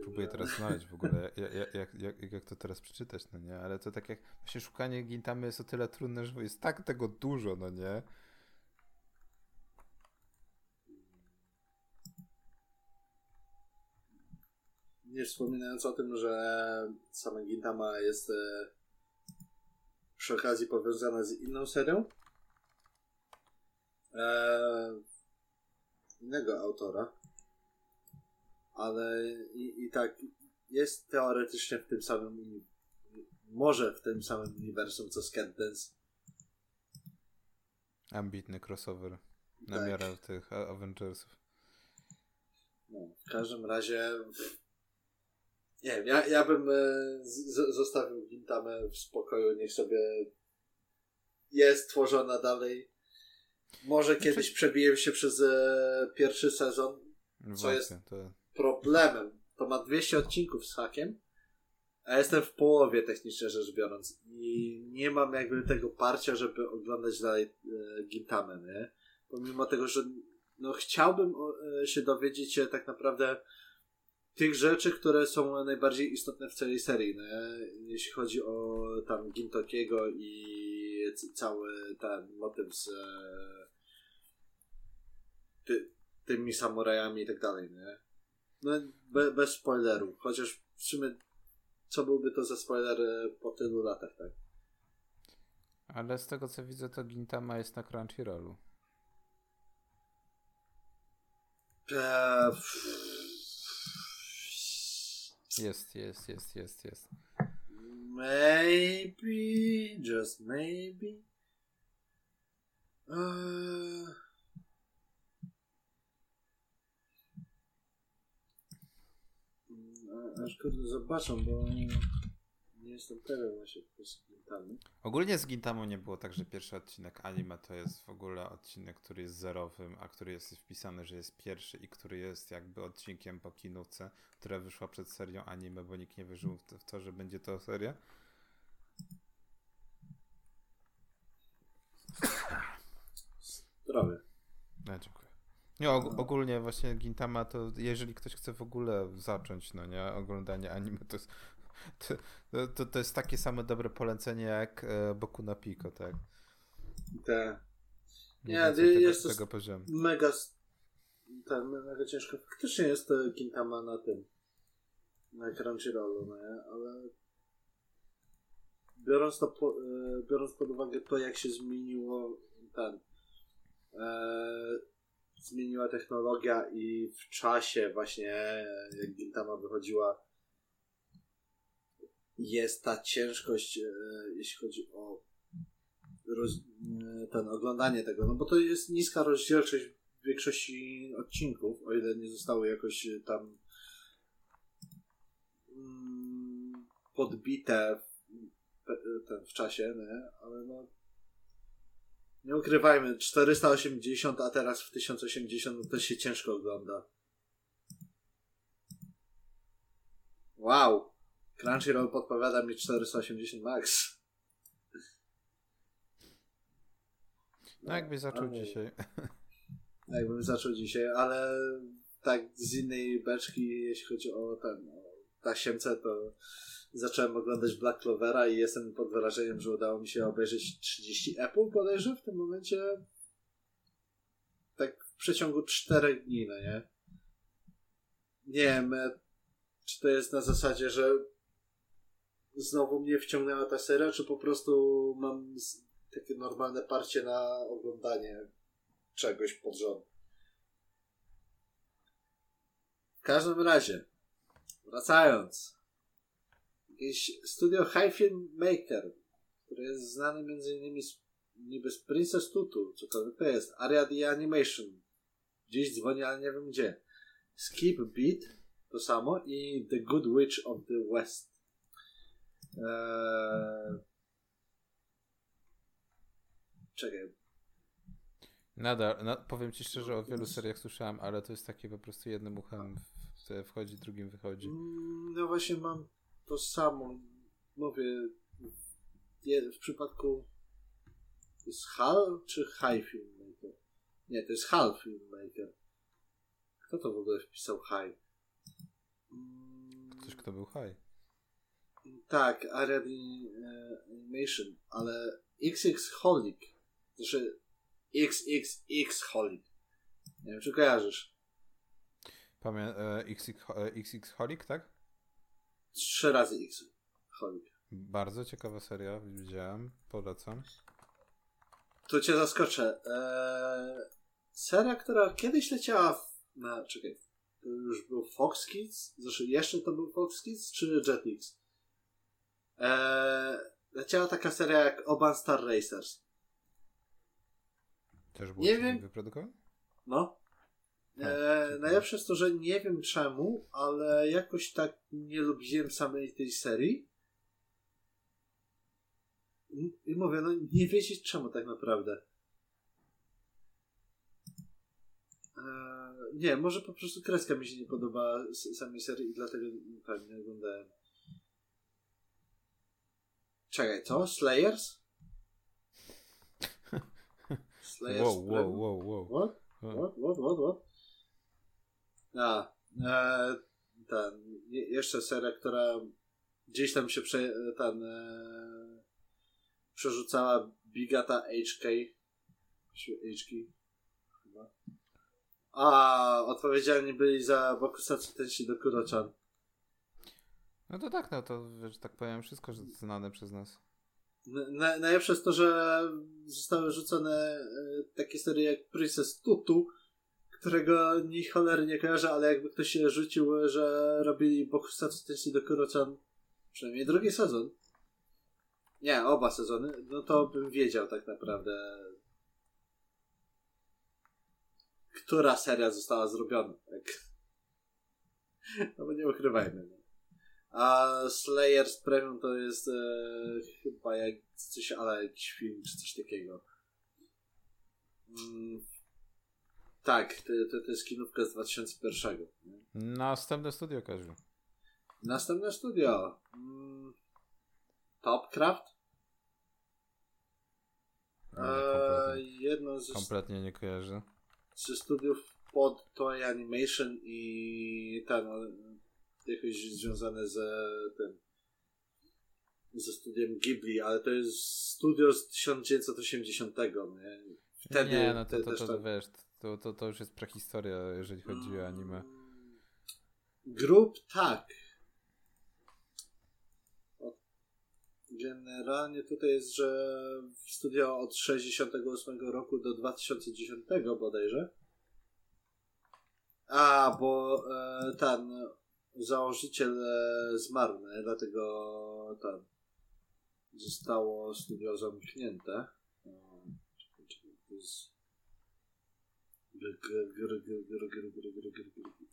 Próbuję teraz znaleźć w ogóle, jak, jak, jak, jak to teraz przeczytać, no nie? Ale to tak jak właśnie szukanie Gintamy jest o tyle trudne, że jest tak tego dużo, no nie? Nie wspominając o tym, że sama Gintama jest e, przy okazji powiązana z inną serią. Eee, innego autora. Ale i, i tak jest teoretycznie w tym samym może w tym samym uniwersum co Skandence. Ambitny crossover. Na tak. miarę tych Avengersów. No, w każdym razie nie wiem, ja, ja bym e, z, zostawił Gintamę w spokoju, niech sobie jest tworzona dalej. Może znaczy... kiedyś przebiję się przez e, pierwszy sezon, co Właśnie, jest to... problemem. To ma 200 odcinków z hakiem, a jestem w połowie technicznie rzecz biorąc i nie mam jakby tego parcia, żeby oglądać dalej e, Gintamę, nie? Pomimo tego, że no chciałbym e, się dowiedzieć się tak naprawdę tych rzeczy, które są najbardziej istotne w całej serii, no, jeśli chodzi o tam Gintokiego i cały ten motyw z e, ty, tymi samurajami i tak dalej, nie? No, be, bez spoilerów, chociaż w sumie co byłby to za spoiler e, po tylu latach, tak? Ale z tego co widzę, to Gintama jest na Crunchyrollu. Eee, jest, jest, jest, jest, jest. Maybe, just maybe. Uh... Aż kurde zobaczę, bo nie, jestem pewien właśnie z Gintamy. Ogólnie z Gintamą nie było tak, że pierwszy odcinek anime to jest w ogóle odcinek, który jest zerowym, a który jest wpisany, że jest pierwszy i który jest jakby odcinkiem po kinówce, która wyszła przed serią anime, bo nikt nie wierzył w to, w to że będzie to seria. Zdrowie. No, dziękuję. Nie, og- ogólnie właśnie Gintama to jeżeli ktoś chce w ogóle zacząć, no nie, oglądanie anime, to jest to, to, to jest takie same dobre polecenie jak e, Boku na Pico, tak? Mniej Nie, tego, jest to tego poziomu. mega, ten, mega ciężko. Faktycznie jest to Gintama na tym, na Crunchyrollu, no nie? Ale biorąc, to po, e, biorąc pod uwagę to, jak się zmieniło ten, e, zmieniła technologia i w czasie właśnie, e, jak Gintama wychodziła, jest ta ciężkość, e, jeśli chodzi o roz, e, ten oglądanie tego, no bo to jest niska rozdzielczość w większości odcinków, o ile nie zostały jakoś e, tam mm, podbite w, ten, w czasie, nie? ale no nie ukrywajmy, 480, a teraz w 1080 no to się ciężko ogląda. Wow! Crunchyroll podpowiada mi 480 max. No jakbyś zaczął ale- dzisiaj. Jakbym zaczął dzisiaj, ale tak z innej beczki, jeśli chodzi o ten, o tasiemce, to zacząłem oglądać Black Clovera i jestem pod wrażeniem, że udało mi się obejrzeć 30 Apple bodajże w tym momencie. Tak w przeciągu 4 dni, no nie? Nie wiem, czy to jest na zasadzie, że znowu mnie wciągnęła ta seria, czy po prostu mam takie normalne parcie na oglądanie czegoś pod rząd. W każdym razie, wracając, jakieś studio High Film Maker, które jest znane między innymi z, niby z Princess Tutu, cokolwiek to jest, Area the Animation, gdzieś dzwoni, ale nie wiem gdzie. Skip Beat, to samo, i The Good Witch of the West. Eee... Czekaj, Nadal, na, powiem ci szczerze, o wielu seriach słyszałem, ale to jest takie po prostu jednym uchem w- wchodzi, drugim wychodzi. Mm, No właśnie mam to samo. Mówię, w przypadku jest HAL czy High Filmmaker? Nie, to jest HAL Filmmaker. Kto to w ogóle wpisał High? Mm, Ktoś, kto był high. Tak, Ariadne e, Animation, ale XX Holic. Znaczy XXX Holic. Nie wiem, czy kojarzysz. Pamię e, XX, e, XX Holic, tak? Trzy razy X Holic. Bardzo ciekawa seria, widziałem, polecam. To cię zaskoczę. Eee, seria, która kiedyś leciała w, na, czekaj, to już był Fox Kids? Znaczy jeszcze to był Fox Kids, czy Jetix? Eee, leciała taka seria jak Oban Star Racers. Też było Nie wiem. wyprodukowane? No. A, Eee, najlepsze jest to, że nie wiem czemu, ale jakoś tak nie lubiłem samej tej serii. I- I mówię, no nie wiedzieć czemu tak naprawdę. Eee, nie, może po prostu kreska mi się nie podoba z samej serii i dlatego tak nie oglądałem. Czekaj, co? Slayers? Slayers Wow, wow, wow, wow. What? What, what, what, what? A, e, ten, je- jeszcze seria, która gdzieś tam się prze, ten, e, przerzucała Bigata HK. HK? Chyba. A, odpowiedzialni byli za Bokusatsu Tenshi do Kurochan. No to tak, no to, że tak powiem, wszystko znane przez nas. Na, najlepsze jest to, że zostały rzucone e, takie serie jak Princess Tutu, którego ni cholery nie kojarzę, ale jakby ktoś się rzucił, że robili Bokusatsu Tenshi do Kurochan przynajmniej drugi sezon. Nie, oba sezony, no to bym wiedział tak naprawdę która seria została zrobiona. Tak. No bo nie ukrywajmy. No. A Slayers Premium to jest e, chyba jak coś, ale jakiś film czy coś takiego. Mm, tak, to, to, to jest kinówka z 2001. Nie? Następne studio, Kaziu. Następne studio. Mm, Topcraft? E, kompletnie, jedno ze, kompletnie nie kojarzę. ze studiów pod Toy Animation i ten, no, jakoś związane ze tym ze studiem Ghibli, ale to jest studio z 1980, nie? Wtedy nie, no to, to, też to, tak- wiesz, to, to, to już jest prehistoria, jeżeli chodzi o anime. Grup tak. Generalnie tutaj jest, że studio od 68 roku do 2010 bodajże. A, bo e, ten założyciel zmarł, nie? dlatego tam zostało studio zamknięte.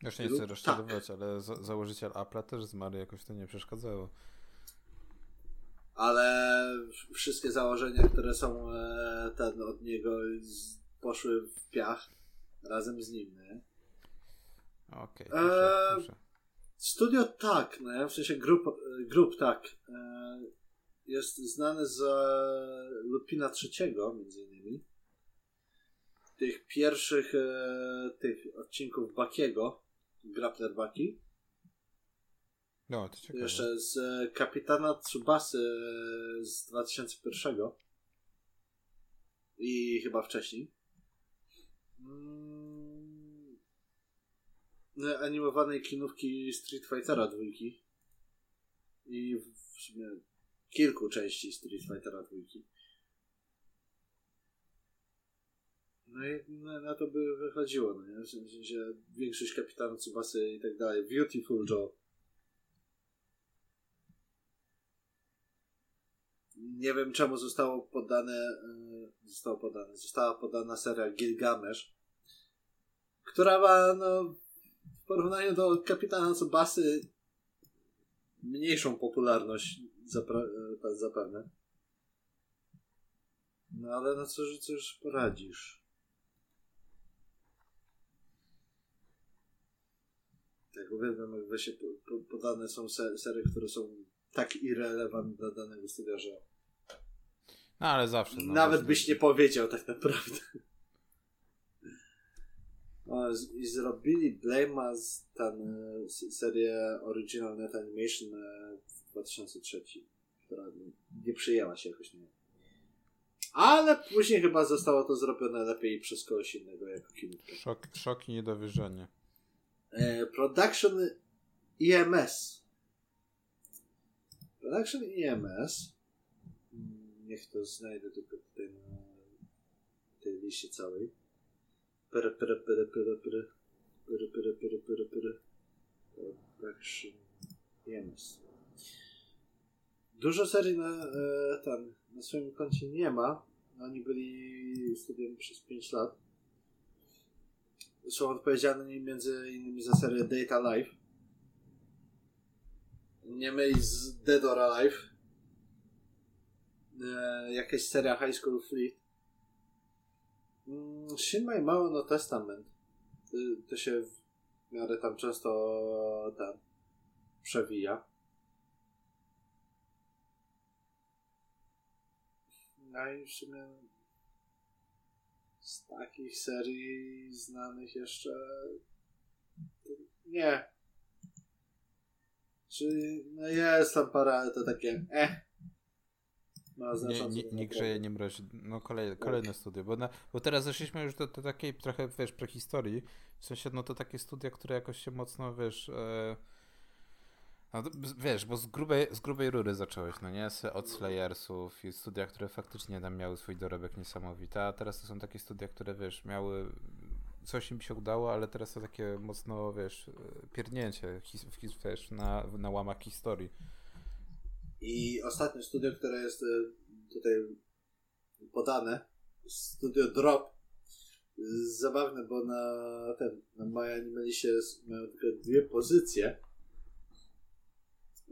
Już nie chcę rozczarować, tak. ale za założyciel Apple też zmarł, jakoś to nie przeszkadzało. Ale wszystkie założenia, które są ten, od niego, poszły w piach razem z nim. Okej, okay, proszę, e... proszę. Studio tak, no, w sensie grup, e, grup tak, e, jest znany z Lupina trzeciego, między innymi. Tych pierwszych e, tych odcinków Bakiego, Grappler Baki. No, to ciekawe. Jeszcze z Kapitana Tsubasy z 2001 i chyba wcześniej. Mm, Animowanej kinówki Street Fightera dwójki i w sumie kilku części Street Fightera dwójki. No i na, to by wychodziło, no nie? W sensie większość Kapitana Tsubasy i tak dalej. Beautiful Joe. Nie wiem czemu zostało podane, e, zostało podane, została podana seria Gilgamesz, która ma, no, w porównaniu do Kapitana Tsubasy mniejszą popularność zapra- e, zapewne. No ale no cóż, cóż poradzisz. Tak, uwielbiam jak właśnie po, po, podane są se, serie, które są tak irrelevant dla danego studia, że No ale zawsze. No, nawet byś nie powiedział tak naprawdę. O, z- I zrobili Blame z ten, e, serię Original Net Animation e, w 2003, która nie- przyjęła się jakoś, nie Ale później chyba zostało to zrobione lepiej przez kogoś innego jako kinówka. Szok, szok i niedowierzanie. E, Production EMS. Production EMS. Mm, Niech to znajdę tylko tutaj na tej liście całej. Pyry, pyry, pyry, pyry, pyry. Pyry, pyry, pyry, pyry, pyry. Production EMS. Dużo serii na, e, tam, na swoim koncie nie ma. Oni byli studiem przez 5 lat są odpowiedzialni między innymi za serię Data Life. Nie myli z Dead or Alive. E, jakaś seria High School Fleet. Mm, Shin My Mało no Testament. To, to się w miarę tam często tam przewija. No i w sumie z takich serii znanych jeszcze nie. Czyli no jest tam parę, to takie eh. Ma Nie, znacząco nie, to nie naprawdę. grzeje, nie mrozi. No kolejne, kolejne studia, bo, na, bo teraz zeszliśmy już do, do takiej trochę, wiesz, prehistorii. W sensie, no to takie studia, które jakoś się mocno, wiesz... E, no, wiesz, bo z grubej, z grubej rury zacząłeś, no nie? Od Slayersów i studia, które faktycznie tam miały swój dorobek niesamowity, a teraz to są takie studia, które, wiesz, miały... Coś im się udało, ale teraz to takie mocno, wiesz, e, pierdnięcie his, his, wiesz, na, na łamach historii. I ostatnie studio, które jest y, tutaj podane, studio Drop, zabawne, bo na ten, na My Animalisie mają tylko dwie pozycje.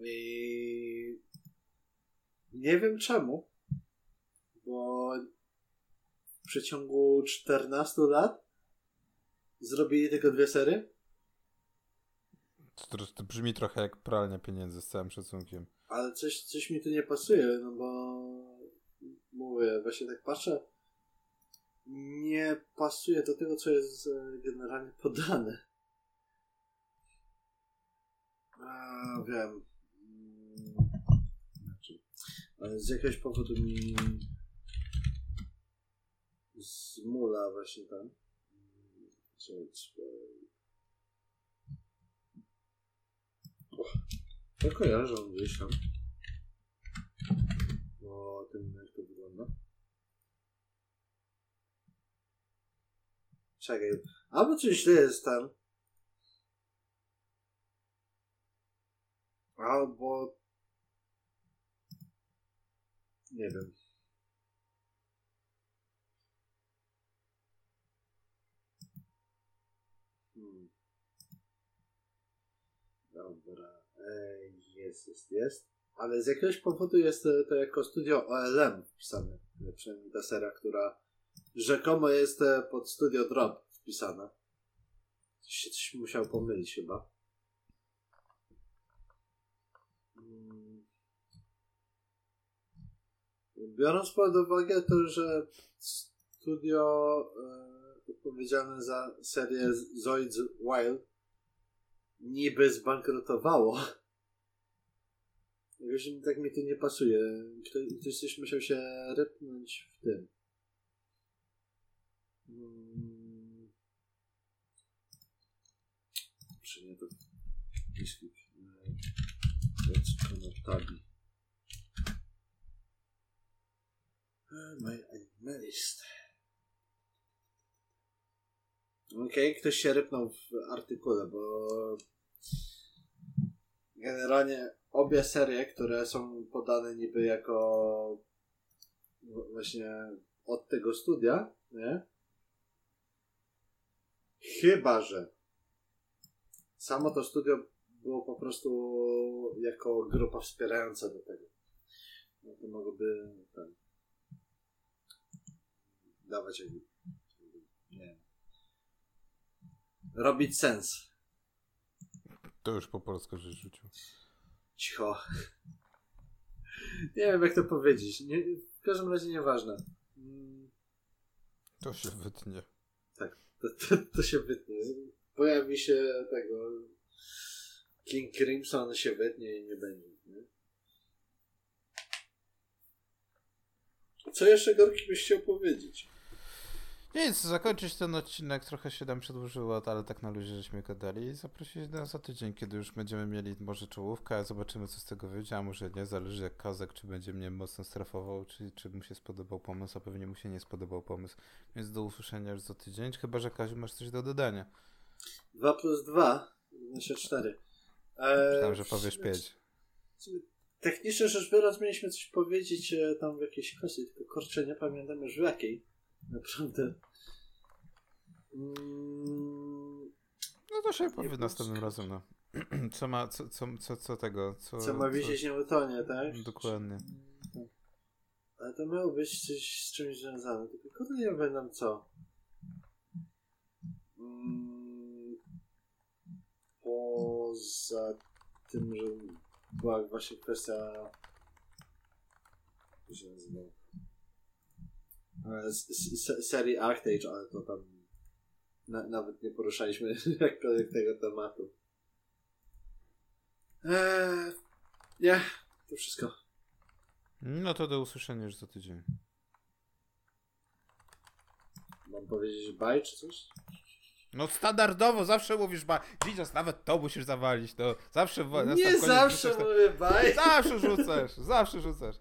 I nie wiem czemu, bo w przeciągu 14 lat zrobili tylko dwie serie, To, to, to brzmi trochę jak pralnia pieniędzy z całym szacunkiem. Ale coś, coś mi tu nie pasuje, no bo mówię, właśnie tak patrzę, nie pasuje do tego, co jest e, generalnie podane. A, wiem. Znaczy, z jakiegoś powodu mi zmula właśnie tam. Co, co, ja kojarzę gdzieś tam. O tym, jak to wygląda. Czekaj. Albo coś źle jest tam. Albo... Nie wiem. Hmm. Dobra. Ej, jest, jest, jest. Ale z jakiegoś powodu jest to jako studio OLM wpisane. Przynajmniej ta seria, która rzekomo jest e, pod studio Drop wpisana. Coś się coś musiał pomylić chyba. Mm. Biorąc pod uwagę to, że studio e, odpowiedzialne za serię Zoids Wild niby zbankrutowało. Jakoś tak mi to nie pasuje. Ktoś, coś musiał się rypnąć w tym. Mm. Czy nie to jeśli. My anime list. Okej, ktoś się rypnął w artykule, bo generalnie obie serie, które są podane niby jako właśnie od tego studia, nie? Chyba, że samo to studio było po prostu jako grupa wspierająca do tego. No to mogłoby ten, dawać jakby, nie robić sens. To już po polsku żeś rzucił. Cicho. Nie wiem, jak to powiedzieć. Nie, w każdym razie nieważne. Mm, To się wytnie. To, to, to się wytnie. Pojawi się tego. King Crimson się wytnie i nie będzie. Nie? Co jeszcze Gorki byś chciał powiedzieć? Nic, zakończyć ten odcinek trochę się nam przedłużyło, ale tak na luzie żeśmy gadali i zaprosić nas za tydzień, kiedy już będziemy mieli może czołówkę, a zobaczymy co z tego wyjdzie, a może nie, zależy jak Kozak, czy będzie mnie mocno strefował, czy, czy mu się spodobał pomysł, a pewnie mu się nie spodobał pomysł. Więc do usłyszenia już za tydzień, chyba że Kaziu masz coś do dodania. 2 plus 2, znaczy 4. Eee, Myślałem, że powiesz 5. Technicznie rzecz biorąc, mieliśmy coś powiedzieć e, tam w jakiejś kwestii, tylko kurczę, nie pamiętam już w jakiej. Naprawdę. Mm, No to się powie następnym razem, no. Co ma, co, co, co, co tego, co... co ma wisieć na Newtonie, tak? Dokładnie. Tak. Ale to miało być coś z czymś związane, tylko kurde nie pamiętam co. Mm, poza tym, że była właśnie kwestia jak się? Z- z- se- serii Arctage, ale to tam na, nawet nie poruszaliśmy jakkolwiek tego tematu. Eee, nie, to wszystko. No to do usłyszenia już za tydzień. Mam powiedzieć bye czy coś? No standardowo zawsze mówisz ba... Widzisz, nawet to musisz zawalić, to zawsze... Nie zawsze rzucasz mówię tak- Zawsze rzucasz, zawsze rzucasz.